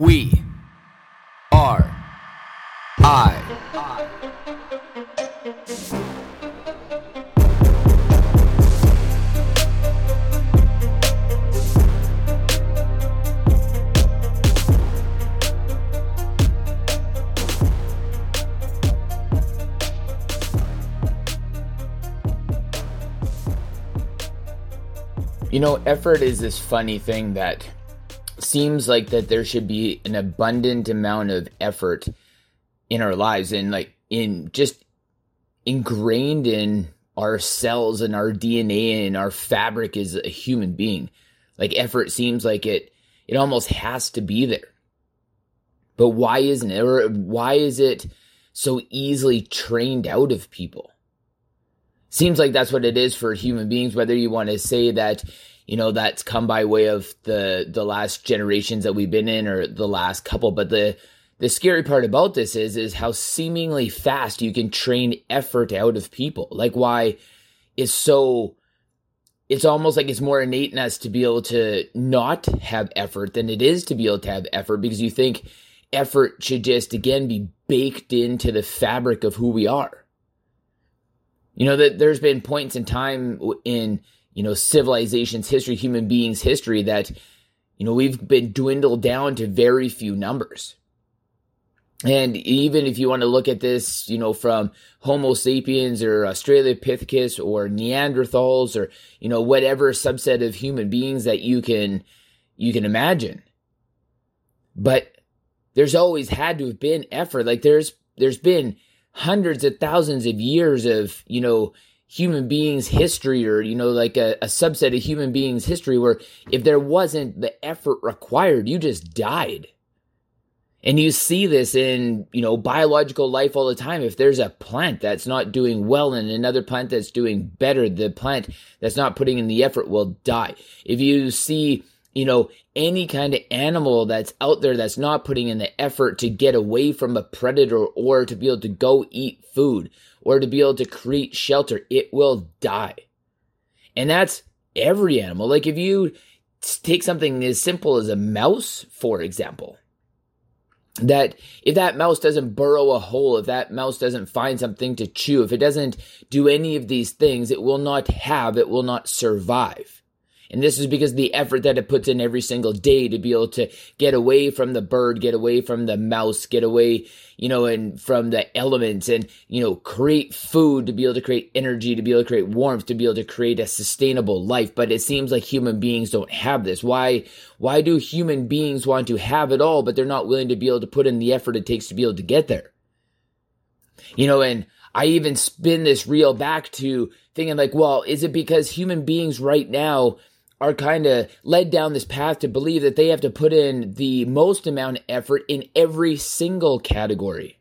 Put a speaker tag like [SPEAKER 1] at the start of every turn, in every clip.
[SPEAKER 1] We are I. You know, effort is this funny thing that seems like that there should be an abundant amount of effort in our lives and like in just ingrained in our cells and our DNA and our fabric as a human being. Like effort seems like it it almost has to be there. But why isn't it? Or why is it so easily trained out of people? Seems like that's what it is for human beings, whether you want to say that, you know, that's come by way of the the last generations that we've been in or the last couple. But the the scary part about this is is how seemingly fast you can train effort out of people. Like why is so it's almost like it's more innate in us to be able to not have effort than it is to be able to have effort because you think effort should just again be baked into the fabric of who we are. You know that there's been points in time in you know civilization's history, human beings' history that you know we've been dwindled down to very few numbers. And even if you want to look at this, you know, from Homo sapiens or Australopithecus or Neanderthals or, you know, whatever subset of human beings that you can, you can imagine. But there's always had to have been effort. Like there's, there's been hundreds of thousands of years of, you know, human beings history or, you know, like a, a subset of human beings history where if there wasn't the effort required, you just died. And you see this in, you know, biological life all the time. If there's a plant that's not doing well and another plant that's doing better, the plant that's not putting in the effort will die. If you see, you know, any kind of animal that's out there that's not putting in the effort to get away from a predator or to be able to go eat food or to be able to create shelter, it will die. And that's every animal. Like if you take something as simple as a mouse, for example, that if that mouse doesn't burrow a hole, if that mouse doesn't find something to chew, if it doesn't do any of these things, it will not have, it will not survive. And this is because the effort that it puts in every single day to be able to get away from the bird, get away from the mouse, get away, you know, and from the elements and, you know, create food to be able to create energy, to be able to create warmth, to be able to create a sustainable life. But it seems like human beings don't have this. Why, why do human beings want to have it all, but they're not willing to be able to put in the effort it takes to be able to get there? You know, and I even spin this reel back to thinking like, well, is it because human beings right now are kind of led down this path to believe that they have to put in the most amount of effort in every single category.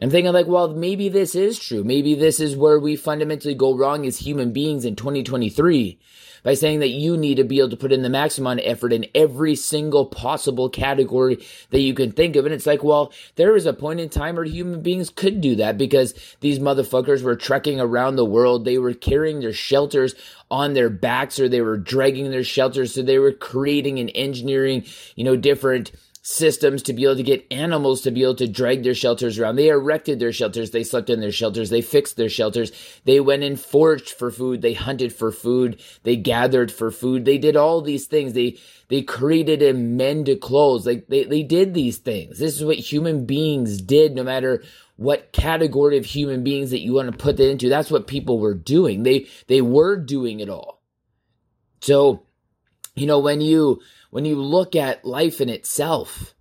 [SPEAKER 1] I'm thinking like, well, maybe this is true. Maybe this is where we fundamentally go wrong as human beings in 2023 by saying that you need to be able to put in the maximum effort in every single possible category that you can think of. And it's like, well, there was a point in time where human beings could do that because these motherfuckers were trekking around the world. They were carrying their shelters on their backs or they were dragging their shelters. So they were creating and engineering, you know, different systems to be able to get animals to be able to drag their shelters around. They erected their shelters. They slept in their shelters. They fixed their shelters. They went and foraged for food. They hunted for food. They gathered for food. They did all these things. They, they created and mended clothes. Like they, they did these things. This is what human beings did no matter what category of human beings that you want to put that into. That's what people were doing. They, they were doing it all. So, you know, when you, when you look at life in itself.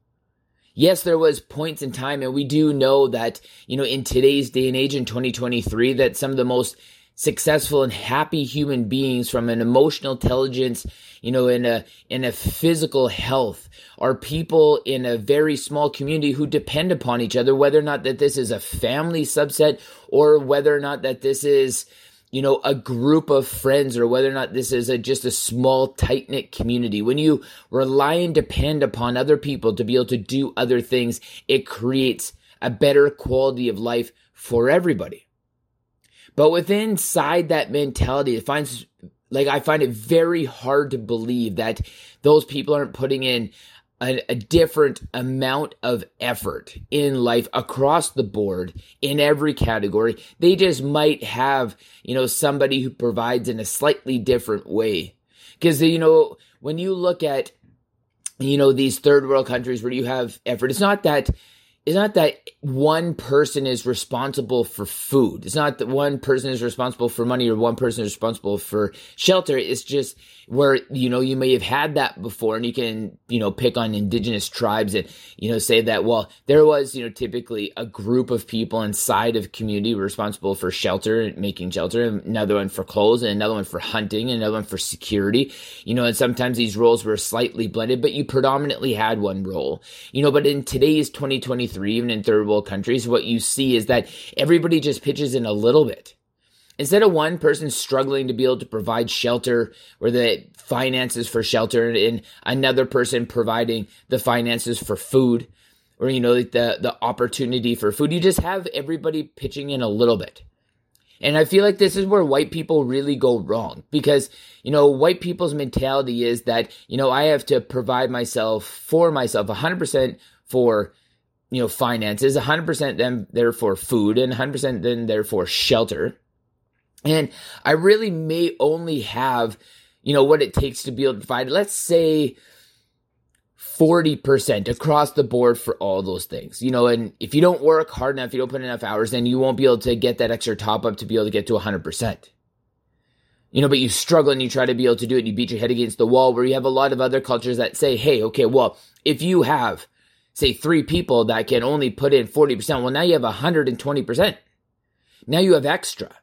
[SPEAKER 1] Yes, there was points in time, and we do know that, you know, in today's day and age in 2023, that some of the most successful and happy human beings from an emotional intelligence, you know, in a, in a physical health are people in a very small community who depend upon each other, whether or not that this is a family subset or whether or not that this is, you know, a group of friends or whether or not this is a, just a small, tight knit community. When you rely and depend upon other people to be able to do other things, it creates a better quality of life for everybody. But within inside that mentality, it finds like I find it very hard to believe that those people aren't putting in a, a, different amount of effort in life across the board in every category. They just might have, you know, somebody who provides in a slightly different way. Because, you know, when you look at, you know, these third world countries where you have effort, it's not that it's not that one person is responsible for food. It's not that one person is responsible for money or one person is responsible for shelter. It's just where, you know, you may have had that before and you can, you know, pick on indigenous tribes and, you know, say that, well, there was, you know, typically a group of people inside of community responsible for shelter and making shelter, another one for clothes and another one for hunting and another one for security, you know, and sometimes these roles were slightly blended, but you predominantly had one role, you know, but in today's 2023, even in third world countries, what you see is that everybody just pitches in a little bit. Instead of one person struggling to be able to provide shelter or the finances for shelter and another person providing the finances for food or, you know, the, the opportunity for food, you just have everybody pitching in a little bit. And I feel like this is where white people really go wrong because, you know, white people's mentality is that, you know, I have to provide myself for myself 100% for you know, finances, 100% then therefore food, and 100% then therefore shelter. And I really may only have, you know, what it takes to be able to provide, let's say 40% across the board for all those things. You know, and if you don't work hard enough, you don't put enough hours, then you won't be able to get that extra top up to be able to get to 100%. You know, but you struggle and you try to be able to do it. and You beat your head against the wall where you have a lot of other cultures that say, hey, okay, well, if you have say three people that can only put in 40%, well, now you have 120%. Now you have extra.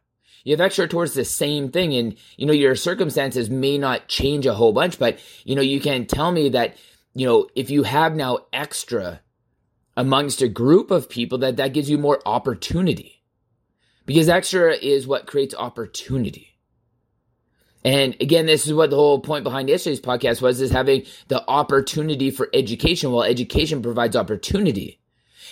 [SPEAKER 1] You have extra towards the same thing. And, you know, your circumstances may not change a whole bunch, but, you know, you can tell me that, you know, if you have now extra amongst a group of people, that that gives you more opportunity. Because extra is what creates opportunity. And again, this is what the whole point behind yesterday's podcast was is having the opportunity for education. Well, education provides opportunity.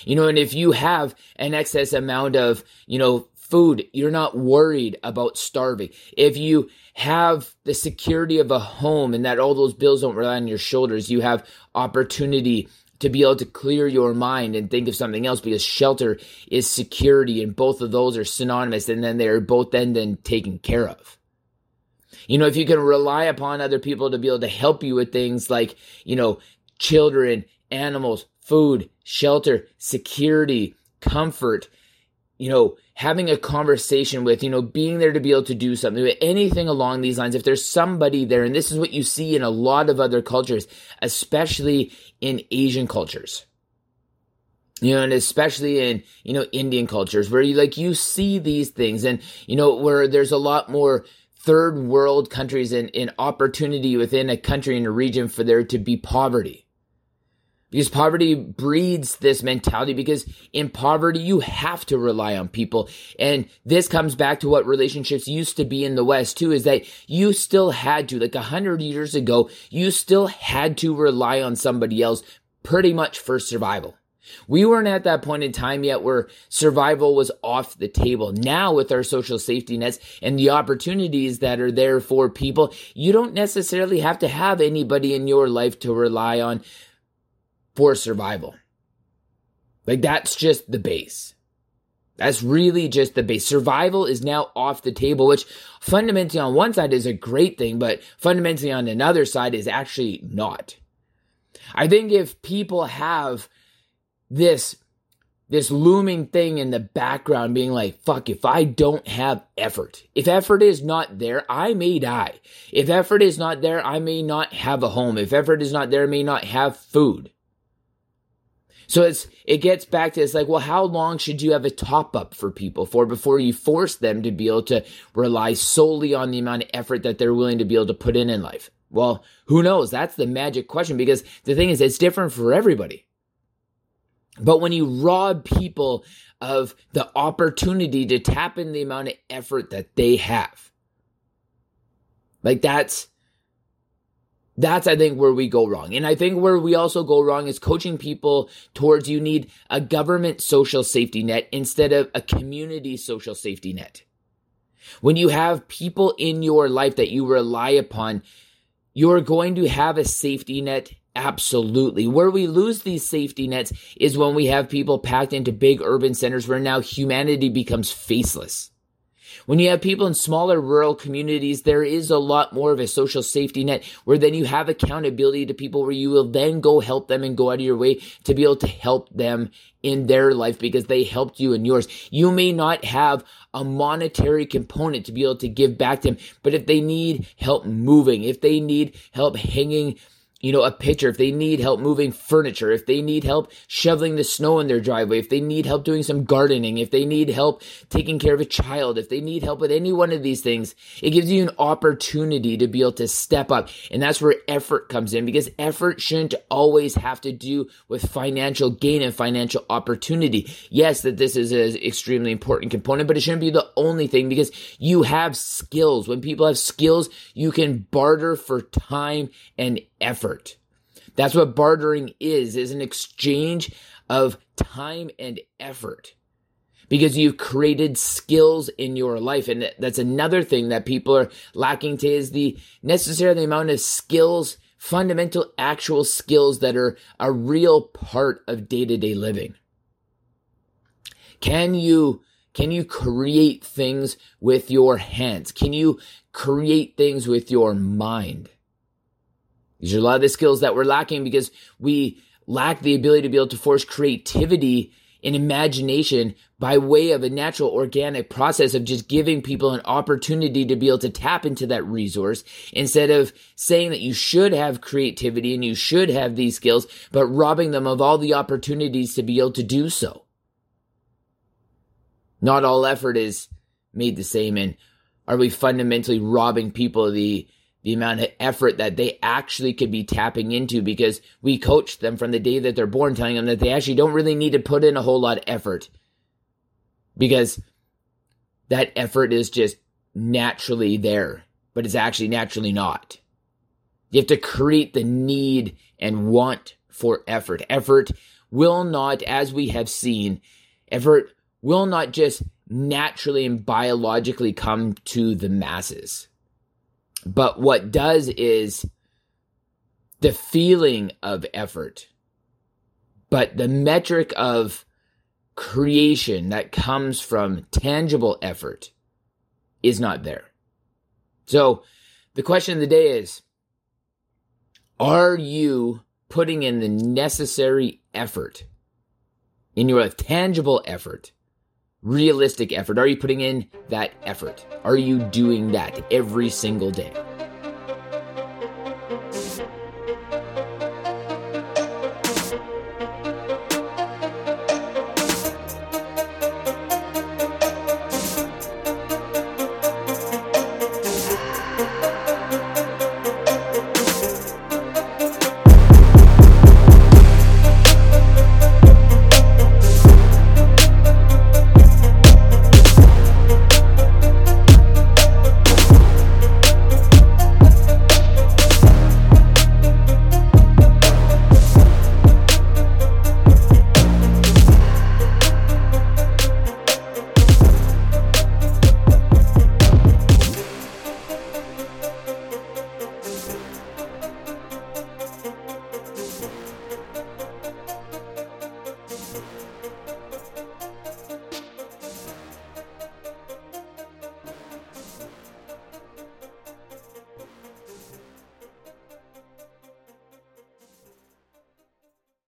[SPEAKER 1] You know, and if you have an excess amount of, you know, food, you're not worried about starving. If you have the security of a home and that all those bills don't rely on your shoulders, you have opportunity to be able to clear your mind and think of something else because shelter is security and both of those are synonymous and then they're both then then taken care of. You know, if you can rely upon other people to be able to help you with things like, you know, children, animals, food, shelter, security, comfort, you know, having a conversation with, you know, being there to be able to do something, anything along these lines. If there's somebody there, and this is what you see in a lot of other cultures, especially in Asian cultures. You know, and especially in, you know, Indian cultures where you like, you see these things and, you know, where there's a lot more third world countries and, and opportunity within a country and a region for there to be poverty. Because poverty breeds this mentality because in poverty you have to rely on people. And this comes back to what relationships used to be in the West too, is that you still had to, like a hundred years ago, you still had to rely on somebody else pretty much for survival. We weren't at that point in time yet where survival was off the table. Now, with our social safety nets and the opportunities that are there for people, you don't necessarily have to have anybody in your life to rely on for survival. Like, that's just the base. That's really just the base. Survival is now off the table, which fundamentally on one side is a great thing, but fundamentally on another side is actually not. I think if people have this this looming thing in the background being like, fuck, if I don't have effort, if effort is not there, I may die. If effort is not there, I may not have a home. If effort is not there, I may not have food. So it's, it gets back to it's like, well, how long should you have a top up for people for before you force them to be able to rely solely on the amount of effort that they're willing to be able to put in in life? Well, who knows? That's the magic question because the thing is, it's different for everybody. But when you rob people of the opportunity to tap in the amount of effort that they have, like that's that's I think where we go wrong. And I think where we also go wrong is coaching people towards you need a government social safety net instead of a community social safety net. When you have people in your life that you rely upon, you're going to have a safety net Absolutely. Where we lose these safety nets is when we have people packed into big urban centers where now humanity becomes faceless. When you have people in smaller rural communities, there is a lot more of a social safety net where then you have accountability to people where you will then go help them and go out of your way to be able to help them in their life because they helped you in yours. You may not have a monetary component to be able to give back to them, but if they need help moving, if they need help hanging you know, a pitcher, if they need help moving furniture, if they need help shoveling the snow in their driveway, if they need help doing some gardening, if they need help taking care of a child, if they need help with any one of these things, it gives you an opportunity to be able to step up. And that's where effort comes in because effort shouldn't always have to do with financial gain and financial opportunity. Yes, that this is an extremely important component, but it shouldn't be the only thing because you have skills. When people have skills, you can barter for time and effort. That's what bartering is, is an exchange of time and effort because you've created skills in your life. And that's another thing that people are lacking to is the necessary amount of skills, fundamental actual skills that are a real part of day to day living. Can you, can you create things with your hands? Can you create things with your mind? These are a lot of the skills that we're lacking because we lack the ability to be able to force creativity and imagination by way of a natural organic process of just giving people an opportunity to be able to tap into that resource instead of saying that you should have creativity and you should have these skills, but robbing them of all the opportunities to be able to do so. Not all effort is made the same. And are we fundamentally robbing people of the the amount of effort that they actually could be tapping into because we coach them from the day that they're born, telling them that they actually don't really need to put in a whole lot of effort because that effort is just naturally there, but it's actually naturally not. You have to create the need and want for effort. Effort will not, as we have seen, effort will not just naturally and biologically come to the masses. But what does is the feeling of effort, but the metric of creation that comes from tangible effort is not there. So the question of the day is Are you putting in the necessary effort in your tangible effort realistic effort? Are you putting in that effort? Are you doing that every single day?